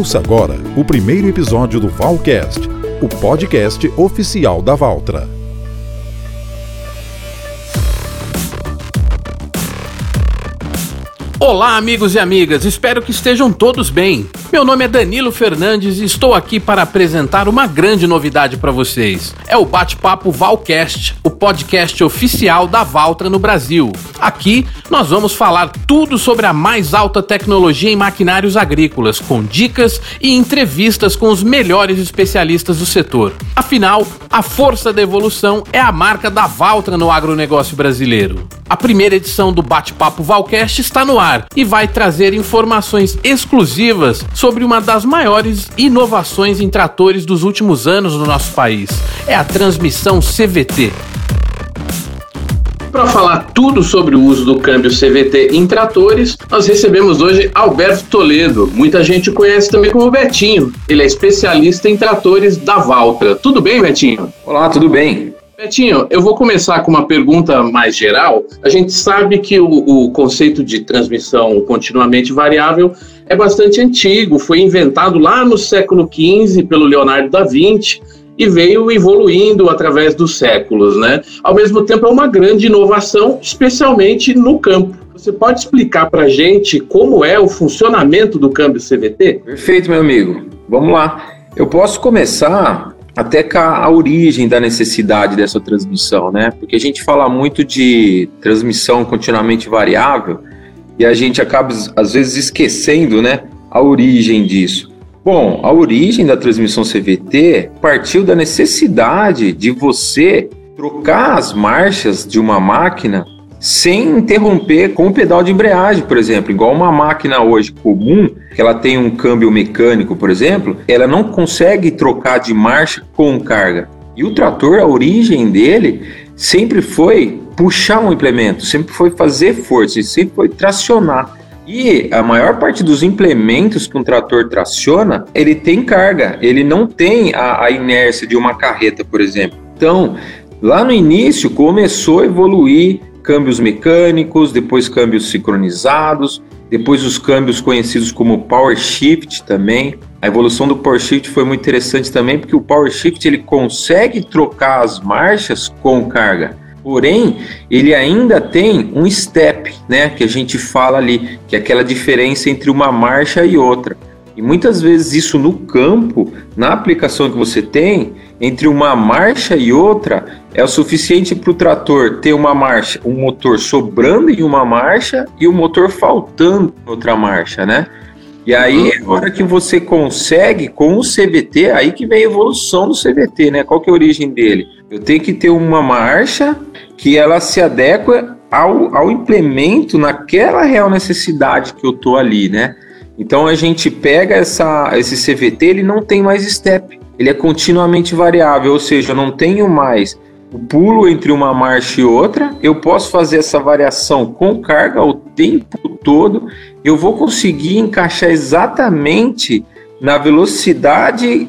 Ouça agora o primeiro episódio do Valcast, o podcast oficial da Valtra. Olá, amigos e amigas, espero que estejam todos bem. Meu nome é Danilo Fernandes e estou aqui para apresentar uma grande novidade para vocês. É o Bate-Papo Valcast, o podcast oficial da Valtra no Brasil. Aqui nós vamos falar tudo sobre a mais alta tecnologia em maquinários agrícolas, com dicas e entrevistas com os melhores especialistas do setor. Afinal, a força da evolução é a marca da Valtra no agronegócio brasileiro. A primeira edição do Bate-Papo Valcast está no ar e vai trazer informações exclusivas sobre uma das maiores inovações em tratores dos últimos anos no nosso país. É a transmissão CVT. Para falar tudo sobre o uso do câmbio CVT em tratores, nós recebemos hoje Alberto Toledo. Muita gente conhece também como Betinho. Ele é especialista em tratores da Valtra. Tudo bem, Betinho? Olá, tudo bem. Betinho, eu vou começar com uma pergunta mais geral. A gente sabe que o, o, conceito de transmissão continuamente variável é bastante antigo, foi inventado lá no século XV pelo Leonardo da Vinci e veio evoluindo através dos séculos, né? Ao mesmo tempo, é uma grande inovação, especialmente no campo. Você pode explicar para a gente como é o funcionamento do câmbio CVT? Perfeito, meu amigo. Vamos lá. Eu posso começar até com a origem da necessidade dessa transmissão, né? Porque a gente fala muito de transmissão continuamente variável e a gente acaba às vezes esquecendo, né, a origem disso. Bom, a origem da transmissão CVT partiu da necessidade de você trocar as marchas de uma máquina sem interromper com o pedal de embreagem, por exemplo. Igual uma máquina hoje comum, que ela tem um câmbio mecânico, por exemplo, ela não consegue trocar de marcha com carga. E o trator, a origem dele sempre foi puxar um implemento, sempre foi fazer força, sempre foi tracionar. E a maior parte dos implementos que um trator traciona, ele tem carga, ele não tem a, a inércia de uma carreta, por exemplo. Então, lá no início começou a evoluir câmbios mecânicos, depois câmbios sincronizados, depois os câmbios conhecidos como Power Shift também. A evolução do Power Shift foi muito interessante também, porque o Power Shift ele consegue trocar as marchas com carga. Porém, ele ainda tem um step, né, que a gente fala ali, que é aquela diferença entre uma marcha e outra. E muitas vezes isso no campo, na aplicação que você tem, entre uma marcha e outra, é o suficiente para o trator ter uma marcha, um motor sobrando em uma marcha e o motor faltando em outra marcha, né? E aí, a hora que você consegue com o CVT, aí que vem a evolução do CVT, né? Qual que é a origem dele? Eu tenho que ter uma marcha que ela se adequa ao, ao implemento naquela real necessidade que eu tô ali, né? Então a gente pega essa, esse CVT, ele não tem mais step, ele é continuamente variável, ou seja, eu não tenho mais o pulo entre uma marcha e outra, eu posso fazer essa variação com carga o tempo todo, eu vou conseguir encaixar exatamente na velocidade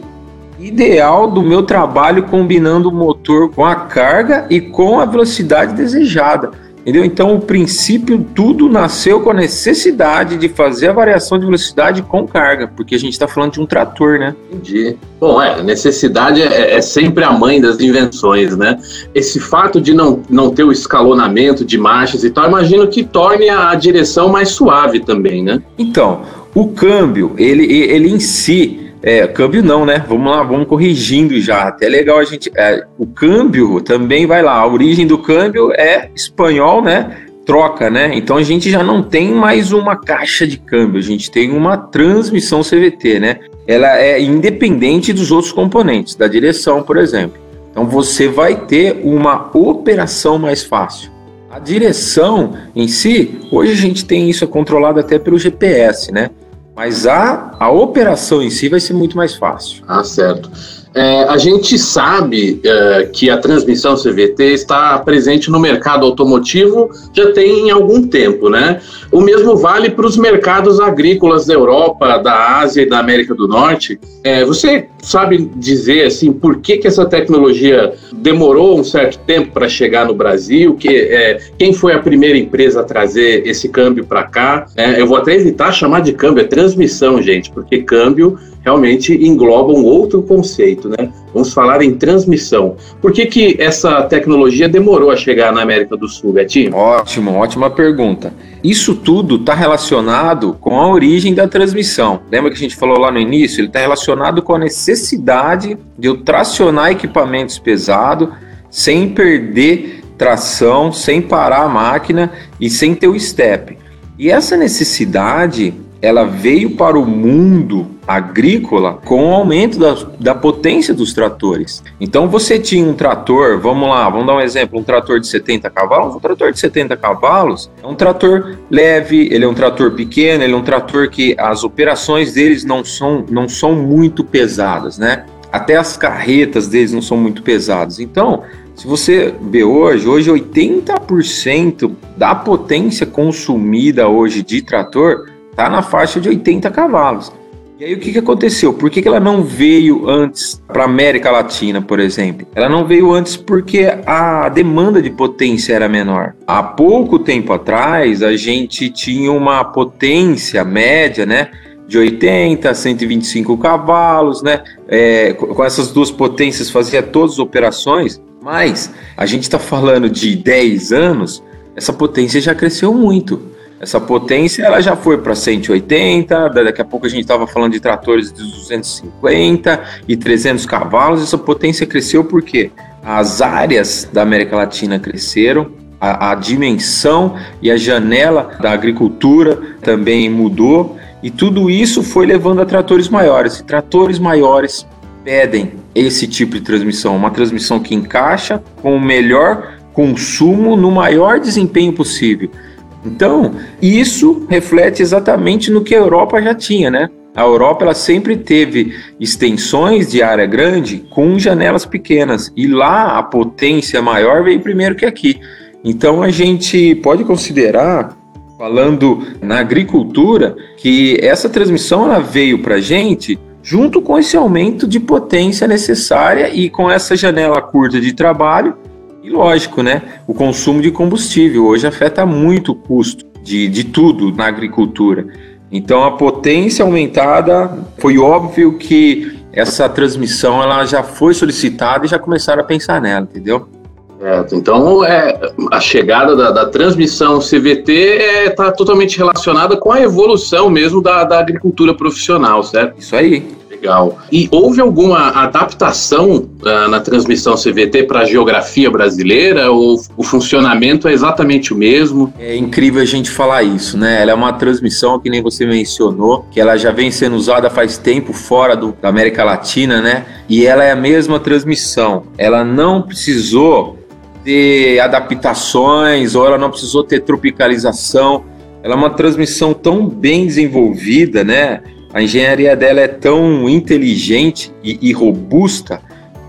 ideal do meu trabalho combinando o motor com a carga e com a velocidade desejada. Entendeu? Então, o princípio, tudo nasceu com a necessidade de fazer a variação de velocidade com carga, porque a gente está falando de um trator, né? Entendi. Bom, é, necessidade é, é, sempre a mãe das invenções, né? Esse fato de não, não ter o escalonamento de marchas e tal, imagino que torne a direção mais suave também, né? Então, o câmbio, ele, ele em si, é, câmbio não, né? Vamos lá, vamos corrigindo já. Até legal a gente. É, o câmbio também vai lá. A origem do câmbio é espanhol, né? Troca, né? Então a gente já não tem mais uma caixa de câmbio, a gente tem uma transmissão CVT, né? Ela é independente dos outros componentes, da direção, por exemplo. Então você vai ter uma operação mais fácil. A direção em si, hoje a gente tem isso controlado até pelo GPS, né? Mas a, a operação em si vai ser muito mais fácil. Ah, certo. É, a gente sabe é, que a transmissão CVT está presente no mercado automotivo já tem algum tempo, né? O mesmo vale para os mercados agrícolas da Europa, da Ásia e da América do Norte. É, você sabe dizer assim por que, que essa tecnologia demorou um certo tempo para chegar no Brasil? Que, é, quem foi a primeira empresa a trazer esse câmbio para cá? É, eu vou até evitar chamar de câmbio, é transmissão, gente, porque câmbio realmente engloba um outro conceito, né? Vamos falar em transmissão. Por que, que essa tecnologia demorou a chegar na América do Sul, Betinho? Ótimo, ótima pergunta. Isso tudo está relacionado com a origem da transmissão. Lembra que a gente falou lá no início? Ele está relacionado com a necessidade de eu tracionar equipamentos pesados sem perder tração, sem parar a máquina e sem ter o step. E essa necessidade ela veio para o mundo agrícola com o aumento da, da potência dos tratores. Então você tinha um trator, vamos lá, vamos dar um exemplo, um trator de 70 cavalos. Um trator de 70 cavalos é um trator leve, ele é um trator pequeno, ele é um trator que as operações deles não são, não são muito pesadas, né? Até as carretas deles não são muito pesadas. Então, se você vê hoje, hoje 80% da potência consumida hoje de trator está na faixa de 80 cavalos. E aí o que, que aconteceu? Por que, que ela não veio antes para a América Latina, por exemplo? Ela não veio antes porque a demanda de potência era menor. Há pouco tempo atrás, a gente tinha uma potência média, né? De 80 a 125 cavalos, né? É, com essas duas potências fazia todas as operações, mas a gente está falando de 10 anos, essa potência já cresceu muito. Essa potência ela já foi para 180, daqui a pouco a gente estava falando de tratores de 250 e 300 cavalos. Essa potência cresceu porque as áreas da América Latina cresceram, a, a dimensão e a janela da agricultura também mudou e tudo isso foi levando a tratores maiores. E tratores maiores pedem esse tipo de transmissão, uma transmissão que encaixa com o melhor consumo no maior desempenho possível. Então, isso reflete exatamente no que a Europa já tinha, né? A Europa ela sempre teve extensões de área grande com janelas pequenas e lá a potência maior veio primeiro que aqui. Então a gente pode considerar, falando na agricultura, que essa transmissão ela veio para a gente junto com esse aumento de potência necessária e com essa janela curta de trabalho e lógico, né? O consumo de combustível hoje afeta muito o custo de, de tudo na agricultura. Então a potência aumentada foi óbvio que essa transmissão ela já foi solicitada e já começaram a pensar nela, entendeu? Certo. Então, é, a chegada da, da transmissão CVT está é, tá totalmente relacionada com a evolução mesmo da, da agricultura profissional, certo? Isso aí. Legal. E houve alguma adaptação uh, na transmissão CVT para a geografia brasileira ou o funcionamento é exatamente o mesmo? É incrível a gente falar isso, né? Ela é uma transmissão que nem você mencionou, que ela já vem sendo usada faz tempo fora do, da América Latina, né? E ela é a mesma transmissão. Ela não precisou ter adaptações ou ela não precisou ter tropicalização. Ela é uma transmissão tão bem desenvolvida, né? A engenharia dela é tão inteligente e, e robusta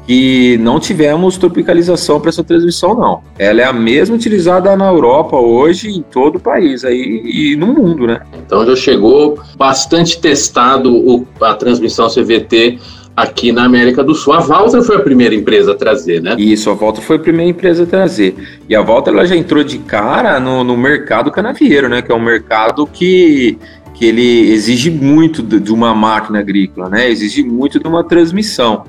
que não tivemos tropicalização para essa transmissão, não. Ela é a mesma utilizada na Europa hoje, em todo o país aí, e no mundo, né? Então já chegou bastante testado o, a transmissão CVT aqui na América do Sul. A Valtra foi a primeira empresa a trazer, né? Isso, a Valtra foi a primeira empresa a trazer. E a Valtra ela já entrou de cara no, no mercado canavieiro, né? Que é um mercado que que ele exige muito de uma máquina agrícola, né? Exige muito de uma transmissão.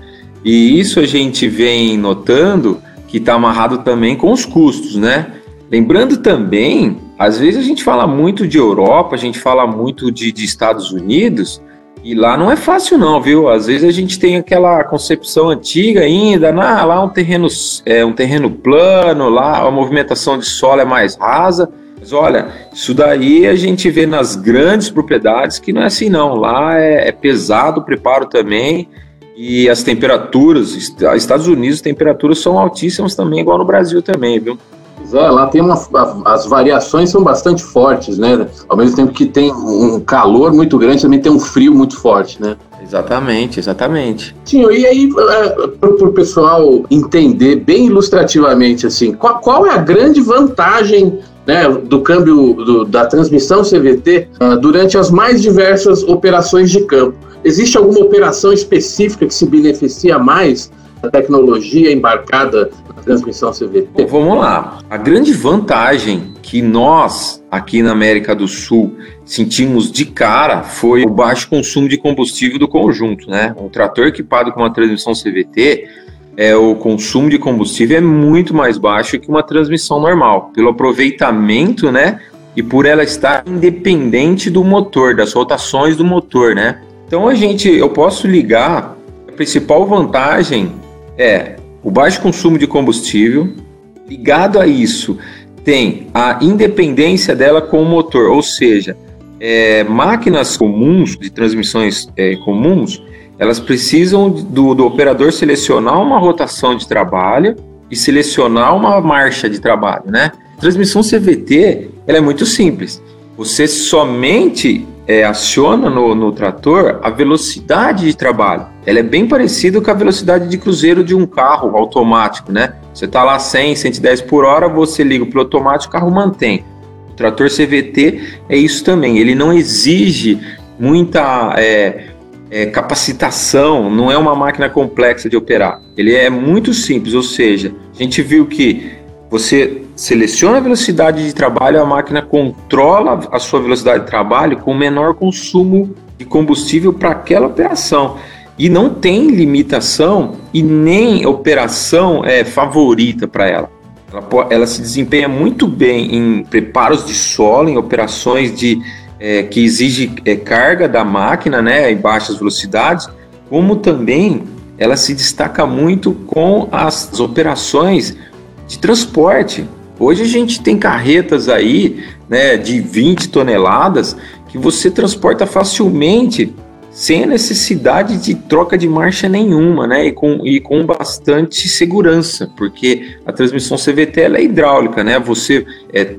E isso a gente vem notando que está amarrado também com os custos, né? Lembrando também, às vezes a gente fala muito de Europa, a gente fala muito de, de Estados Unidos, e lá não é fácil não, viu? Às vezes a gente tem aquela concepção antiga ainda, nah, lá um terreno, é um terreno plano, lá a movimentação de solo é mais rasa, mas olha, isso daí a gente vê nas grandes propriedades que não é assim não. Lá é, é pesado o preparo também e as temperaturas, Estados Unidos, as temperaturas são altíssimas também, igual no Brasil também, viu? É, lá tem uma, as variações são bastante fortes, né? Ao mesmo tempo que tem um calor muito grande, também tem um frio muito forte, né? Exatamente, exatamente. Sim, e aí, uh, para o pessoal entender bem ilustrativamente, assim, qual, qual é a grande vantagem né, do câmbio do, da transmissão CVT uh, durante as mais diversas operações de campo? Existe alguma operação específica que se beneficia mais da tecnologia embarcada na transmissão CVT? Bom, vamos lá. A grande vantagem que nós, aqui na América do Sul, sentimos de cara foi o baixo consumo de combustível do conjunto. Né? Um trator equipado com uma transmissão CVT, é, o consumo de combustível é muito mais baixo que uma transmissão normal, pelo aproveitamento né, e por ela estar independente do motor, das rotações do motor, né? Então a gente, eu posso ligar. A principal vantagem é o baixo consumo de combustível. Ligado a isso, tem a independência dela com o motor, ou seja, é, máquinas comuns de transmissões é, comuns, elas precisam do, do operador selecionar uma rotação de trabalho e selecionar uma marcha de trabalho, né? Transmissão CVT ela é muito simples. Você somente é, aciona no, no, trator a velocidade de trabalho. Ela é bem parecida com a velocidade de cruzeiro de um carro automático, né? Você está lá 100, 110 por hora, você liga para o automático, o carro mantém. O trator CVT é isso também. Ele não exige muita é, é, capacitação, não é uma máquina complexa de operar. Ele é muito simples, ou seja, a gente viu que você seleciona a velocidade de trabalho, a máquina controla a sua velocidade de trabalho com menor consumo de combustível para aquela operação. E não tem limitação e nem operação é, favorita para ela. ela. Ela se desempenha muito bem em preparos de solo, em operações de, é, que exige é, carga da máquina né, em baixas velocidades, como também ela se destaca muito com as operações de transporte. Hoje a gente tem carretas aí né, de 20 toneladas que você transporta facilmente sem a necessidade de troca de marcha nenhuma, né? E com, e com bastante segurança, porque a transmissão CVT é hidráulica, né? Você, é,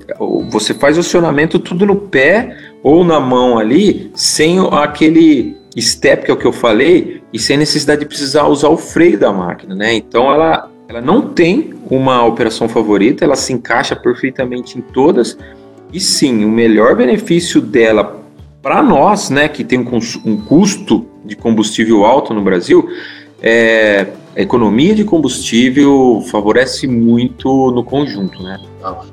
você faz o acionamento tudo no pé ou na mão ali, sem aquele step que é o que eu falei, e sem necessidade de precisar usar o freio da máquina, né? Então ela, ela não tem uma operação favorita, ela se encaixa perfeitamente em todas. E sim, o melhor benefício dela para nós, né, que tem um, um, custo de combustível alto no Brasil, é, a economia de combustível favorece muito no conjunto, né?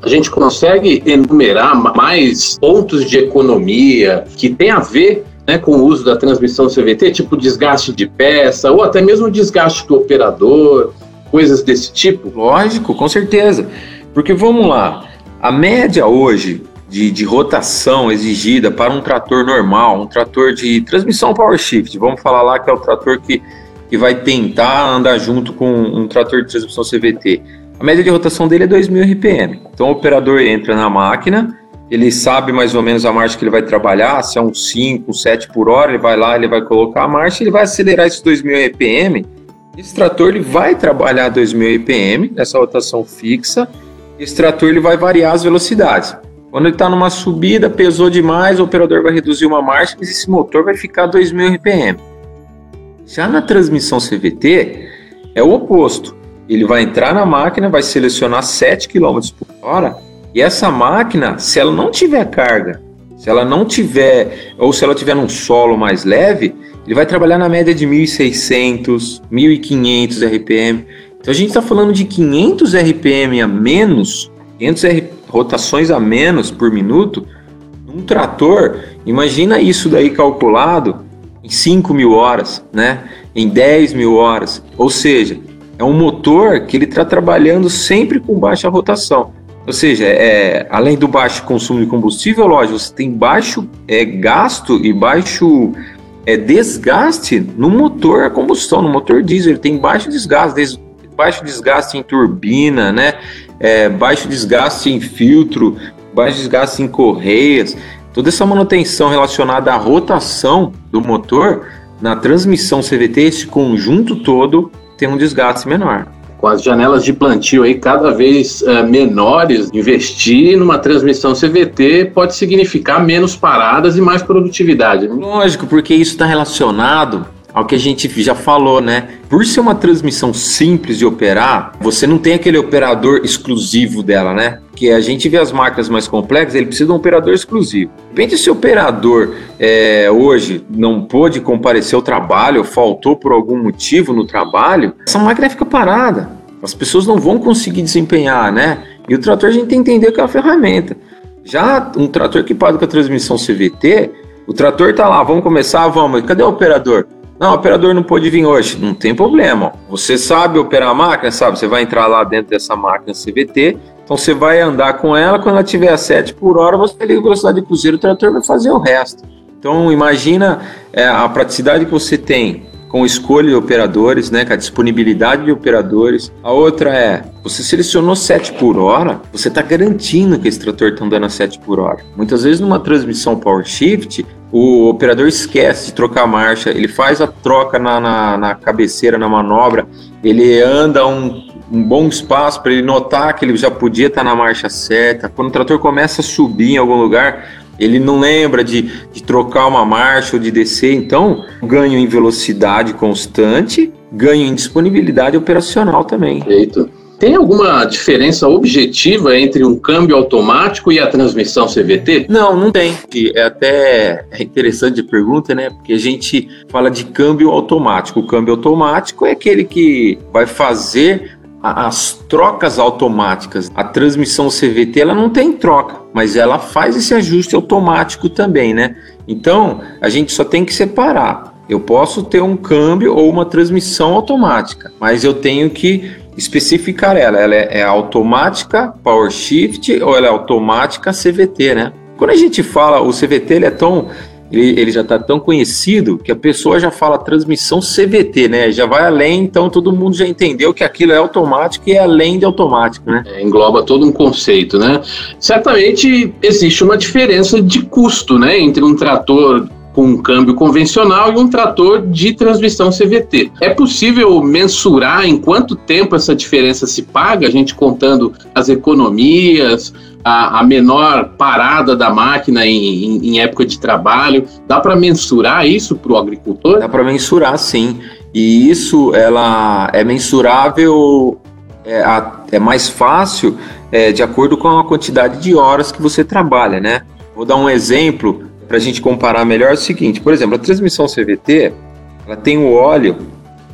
A gente consegue enumerar mais pontos de economia que tem a ver né, com o uso da transmissão CVT, tipo desgaste de peça ou até mesmo desgaste do operador, coisas desse tipo? Lógico, com certeza. Porque vamos lá, a média hoje de, de, rotação exigida para um trator normal, um trator de transmissão power shift, vamos falar lá que é o trator que, que vai tentar andar junto com um trator de transmissão CVT. A média de rotação dele é 2.000 RPM. Então o operador entra na máquina, ele sabe mais ou menos a marcha que ele vai trabalhar, se é um 5, um 7 por hora, ele vai lá, ele vai colocar a marcha, ele vai acelerar esses 2.000 RPM esse trator ele vai trabalhar 2.000 RPM nessa rotação fixa. Esse trator ele vai variar as velocidades. Quando ele está numa subida, pesou demais, o operador vai reduzir uma marcha, mas esse motor vai ficar 2.000 RPM. Já na transmissão CVT, é o oposto. Ele vai entrar na máquina, vai selecionar 7 km por hora, e essa máquina, se ela não tiver carga, se ela não tiver, ou se ela tiver num solo mais leve, ele vai trabalhar na média de 1.600, 1.500 RPM. Então a gente está falando de 500 RPM a menos, 500 R rotações a menos por minuto, num trator. Imagina isso daí calculado em 5 mil horas, né? em 10 mil horas. Ou seja, é um motor que ele está trabalhando sempre com baixa rotação. Ou seja, é, além do baixo consumo de combustível, lógico, você tem baixo é, gasto e baixo é, desgaste no motor a combustão, no motor diesel. Ele tem baixo desgaste, baixo desgaste em turbina, né? É, baixo desgaste em filtro, baixo desgaste em correias. Toda essa manutenção relacionada à rotação do motor na transmissão CVT, esse conjunto todo tem um desgaste menor com as janelas de plantio aí cada vez uh, menores, investir numa transmissão CVT pode significar menos paradas e mais produtividade. Né? Lógico, porque isso está relacionado ao que a gente já falou, né? Por ser uma transmissão simples de operar, você não tem aquele operador exclusivo dela, né? Que a gente vê as máquinas mais complexas, ele precisa de um operador exclusivo. Depende se o operador é, hoje não pôde comparecer ao trabalho, faltou por algum motivo no trabalho, essa máquina fica parada. As pessoas não vão conseguir desempenhar, né? E o trator a gente tem que entender que é uma ferramenta. Já um trator equipado com a transmissão CVT, o trator tá lá, vamos começar, vamos. Cadê o operador? Não, o operador não pode vir hoje. Não tem problema. Você sabe operar a máquina, sabe? Você vai entrar lá dentro dessa máquina CVT. Então você vai andar com ela. Quando ela tiver a 7 por hora, você liga a velocidade de cruzeiro, o trator vai fazer o resto. Então imagina é, a praticidade que você tem com escolha de operadores, né, com a disponibilidade de operadores. A outra é, você selecionou 7 por hora, você está garantindo que esse trator está andando a 7 por hora. Muitas vezes numa transmissão power shift, o operador esquece de trocar a marcha, ele faz a troca na, na, na cabeceira, na manobra, ele anda um, um bom espaço para ele notar que ele já podia estar tá na marcha certa. Quando o trator começa a subir em algum lugar, ele não lembra de, de trocar uma marcha ou de descer, então ganho em velocidade constante, ganho em disponibilidade operacional também. Perfeito. Tem alguma diferença objetiva entre um câmbio automático e a transmissão CVT? Não, não tem. É até interessante a pergunta, né? Porque a gente fala de câmbio automático. O câmbio automático é aquele que vai fazer as trocas automáticas. A transmissão CVT ela não tem troca, mas ela faz esse ajuste automático também, né? Então a gente só tem que separar. Eu posso ter um câmbio ou uma transmissão automática, mas eu tenho que especificar ela. Ela é, é automática Power Shift ou ela é automática CVT, né? Quando a gente fala o CVT, ele é tão ele, ele já está tão conhecido que a pessoa já fala transmissão CVT, né? Já vai além, então todo mundo já entendeu que aquilo é automático e é além de automático, né? É, engloba todo um conceito, né? Certamente existe uma diferença de custo, né, entre um trator com um câmbio convencional e um trator de transmissão CVT. É possível mensurar em quanto tempo essa diferença se paga, a gente contando as economias, a, a menor parada da máquina em, em, em época de trabalho? Dá para mensurar isso para o agricultor? Dá para mensurar, sim. E isso ela é mensurável, é, é mais fácil é, de acordo com a quantidade de horas que você trabalha, né? Vou dar um exemplo para a gente comparar melhor. É o seguinte, por exemplo, a transmissão CVT, ela tem o óleo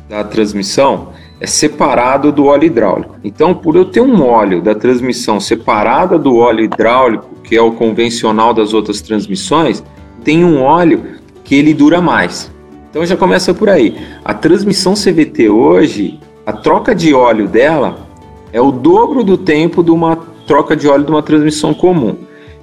da transmissão é separado do óleo hidráulico. Então, por eu ter um óleo da transmissão separada do óleo hidráulico, que é o convencional das outras transmissões, tem um óleo que ele dura mais. Então já começa por aí. A transmissão CVT hoje, a troca de óleo dela é o dobro do tempo de uma troca de óleo de uma transmissão comum.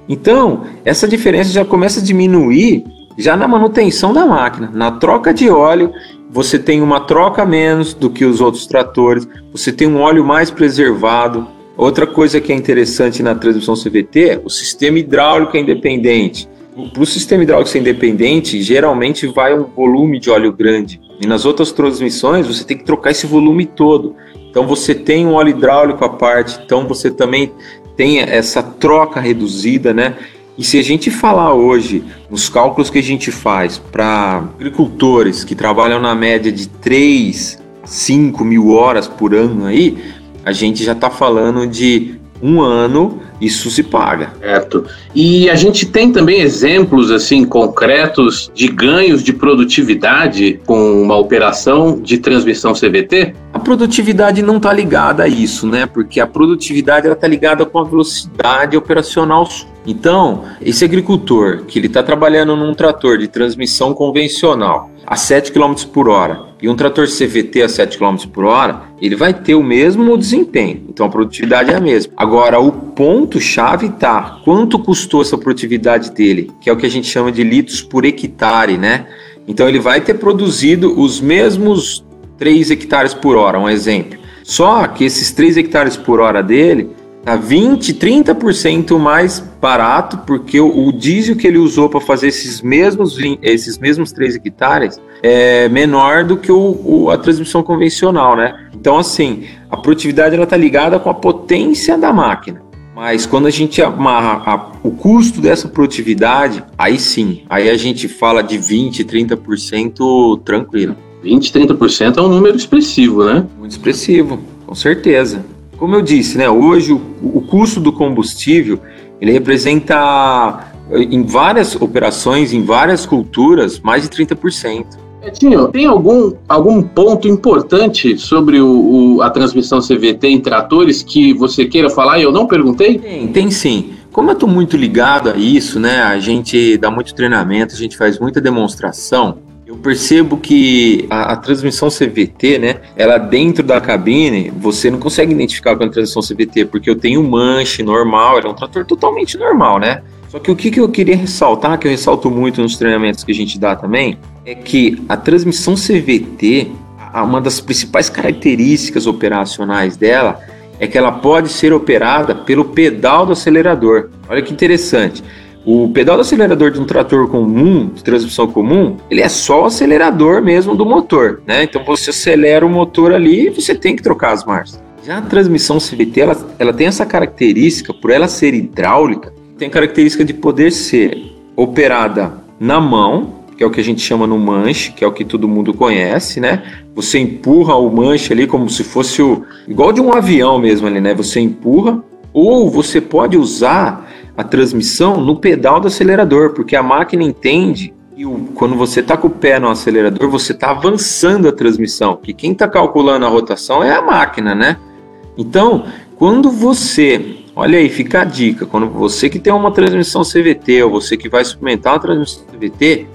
Então, essa diferença já começa a diminuir já na manutenção da máquina, na troca de óleo, você tem uma troca menos do que os outros tratores, você tem um óleo mais preservado. Outra coisa que é interessante na transmissão CVT, o sistema hidráulico é independente. Para o sistema hidráulico ser independente, geralmente vai um volume de óleo grande. E nas outras transmissões, você tem que trocar esse volume todo. Então você tem um óleo hidráulico à parte, então você também tem essa troca reduzida, né? E se a gente falar hoje nos cálculos que a gente faz para agricultores que trabalham na média de 3 a 5 mil horas por ano aí, a gente já está falando de um ano isso se paga. Certo. E a gente tem também exemplos assim concretos de ganhos de produtividade com uma operação de transmissão CVT? A produtividade não está ligada a isso, né? Porque a produtividade está ligada com a velocidade operacional. Então, esse agricultor que ele está trabalhando num trator de transmissão convencional a 7 km por hora e um trator CVT a 7 km por hora, ele vai ter o mesmo desempenho. Então a produtividade é a mesma. Agora, o ponto-chave tá quanto custou essa produtividade dele, que é o que a gente chama de litros por hectare, né? Então ele vai ter produzido os mesmos 3 hectares por hora, um exemplo. Só que esses 3 hectares por hora dele tá 20, 30% mais barato, porque o, o, diesel que ele usou para fazer esses mesmos, esses mesmos 3 hectares é menor do que o, o, a transmissão convencional, né? Então, assim, a produtividade ela tá ligada com a potência da máquina. Mas quando a gente amarra a, o custo dessa produtividade, aí sim, aí a gente fala de 20, 30% tranquilo. 20, 30% é um número expressivo, né? Muito expressivo, com certeza. Como eu disse, né, hoje o, o custo do combustível ele representa em várias operações, em várias culturas, mais de 30%. Tinho, tem algum, algum ponto importante sobre o, o, a transmissão CVT em tratores que você queira falar e eu não perguntei? Tem, tem sim. Como eu estou muito ligado a isso, né? A gente dá muito treinamento, a gente faz muita demonstração. Percebo que a, a, transmissão CVT, né, ela dentro da cabine, você não consegue identificar com a transmissão CVT, porque eu tenho manche normal, é um trator totalmente normal, né? Só que o que, que eu queria ressaltar, que eu ressalto muito nos treinamentos que a gente dá também, é que a transmissão CVT, uma das principais características operacionais dela é que ela pode ser operada pelo pedal do acelerador. Olha que interessante. O pedal do acelerador de um trator comum, de transmissão comum, ele é só o acelerador mesmo do motor, né? Então você acelera o motor ali e você tem que trocar as marchas. Já a transmissão CVT, ela, ela tem essa característica, por ela ser hidráulica, tem característica de poder ser operada na mão, que é o que a gente chama no manche, que é o que todo mundo conhece, né? Você empurra o manche ali como se fosse o igual de um avião mesmo ali, né? Você empurra ou você pode usar a transmissão no pedal do acelerador, porque a máquina entende que quando você está com o pé no acelerador, você está avançando a transmissão, que quem está calculando a rotação é a máquina, né? Então, quando você Olha aí, fica a dica. Quando você que tem uma transmissão CVT ou você que vai experimentar uma transmissão CVT,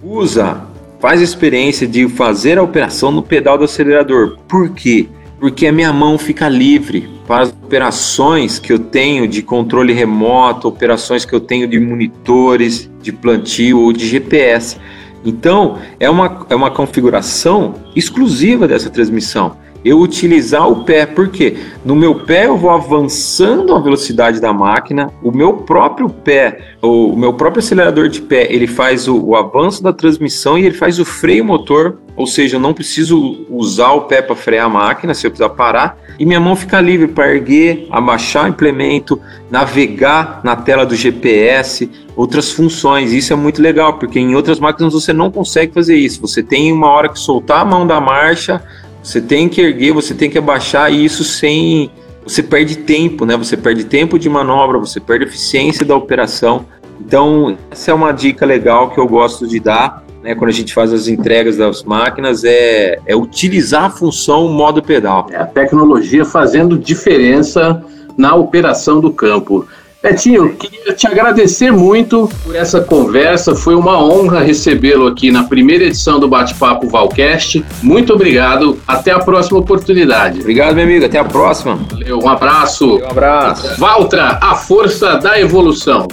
usa, faz a experiência de fazer a operação no pedal do acelerador. Por quê? Porque a minha mão fica livre para as operações que eu tenho de controle remoto, operações que eu tenho de monitores, de plantio ou de GPS. Então, é uma, é uma configuração exclusiva dessa transmissão eu utilizar o pé, porque no meu pé eu vou avançando a velocidade da máquina, o meu próprio pé, o meu próprio acelerador de pé, ele faz o, o avanço da transmissão e ele faz o freio motor, ou seja, eu não preciso usar o pé para frear a máquina se eu precisar parar, e minha mão fica livre para erguer, abaixar o implemento, navegar na tela do GPS, outras funções. Isso é muito legal, porque em outras máquinas você não consegue fazer isso. Você tem uma hora que soltar a mão da marcha, você tem que erguer, você tem que abaixar e isso sem. Você perde tempo, né? Você perde tempo de manobra, você perde eficiência da operação. Então, essa é uma dica legal que eu gosto de dar, né? Quando a gente faz as entregas das máquinas, é, é utilizar a função modo pedal. É a tecnologia fazendo diferença na operação do campo. Betinho, queria te agradecer muito por essa conversa. Foi uma honra recebê-lo aqui na primeira edição do Bate-Papo Valcast. Muito obrigado. Até a próxima oportunidade. Obrigado, meu amigo. Até a próxima. Valeu, um abraço. Um abraço. Valtra, a força da evolução.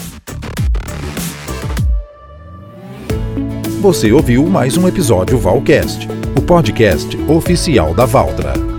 Você ouviu mais um episódio Valcast, o podcast oficial da Valtra.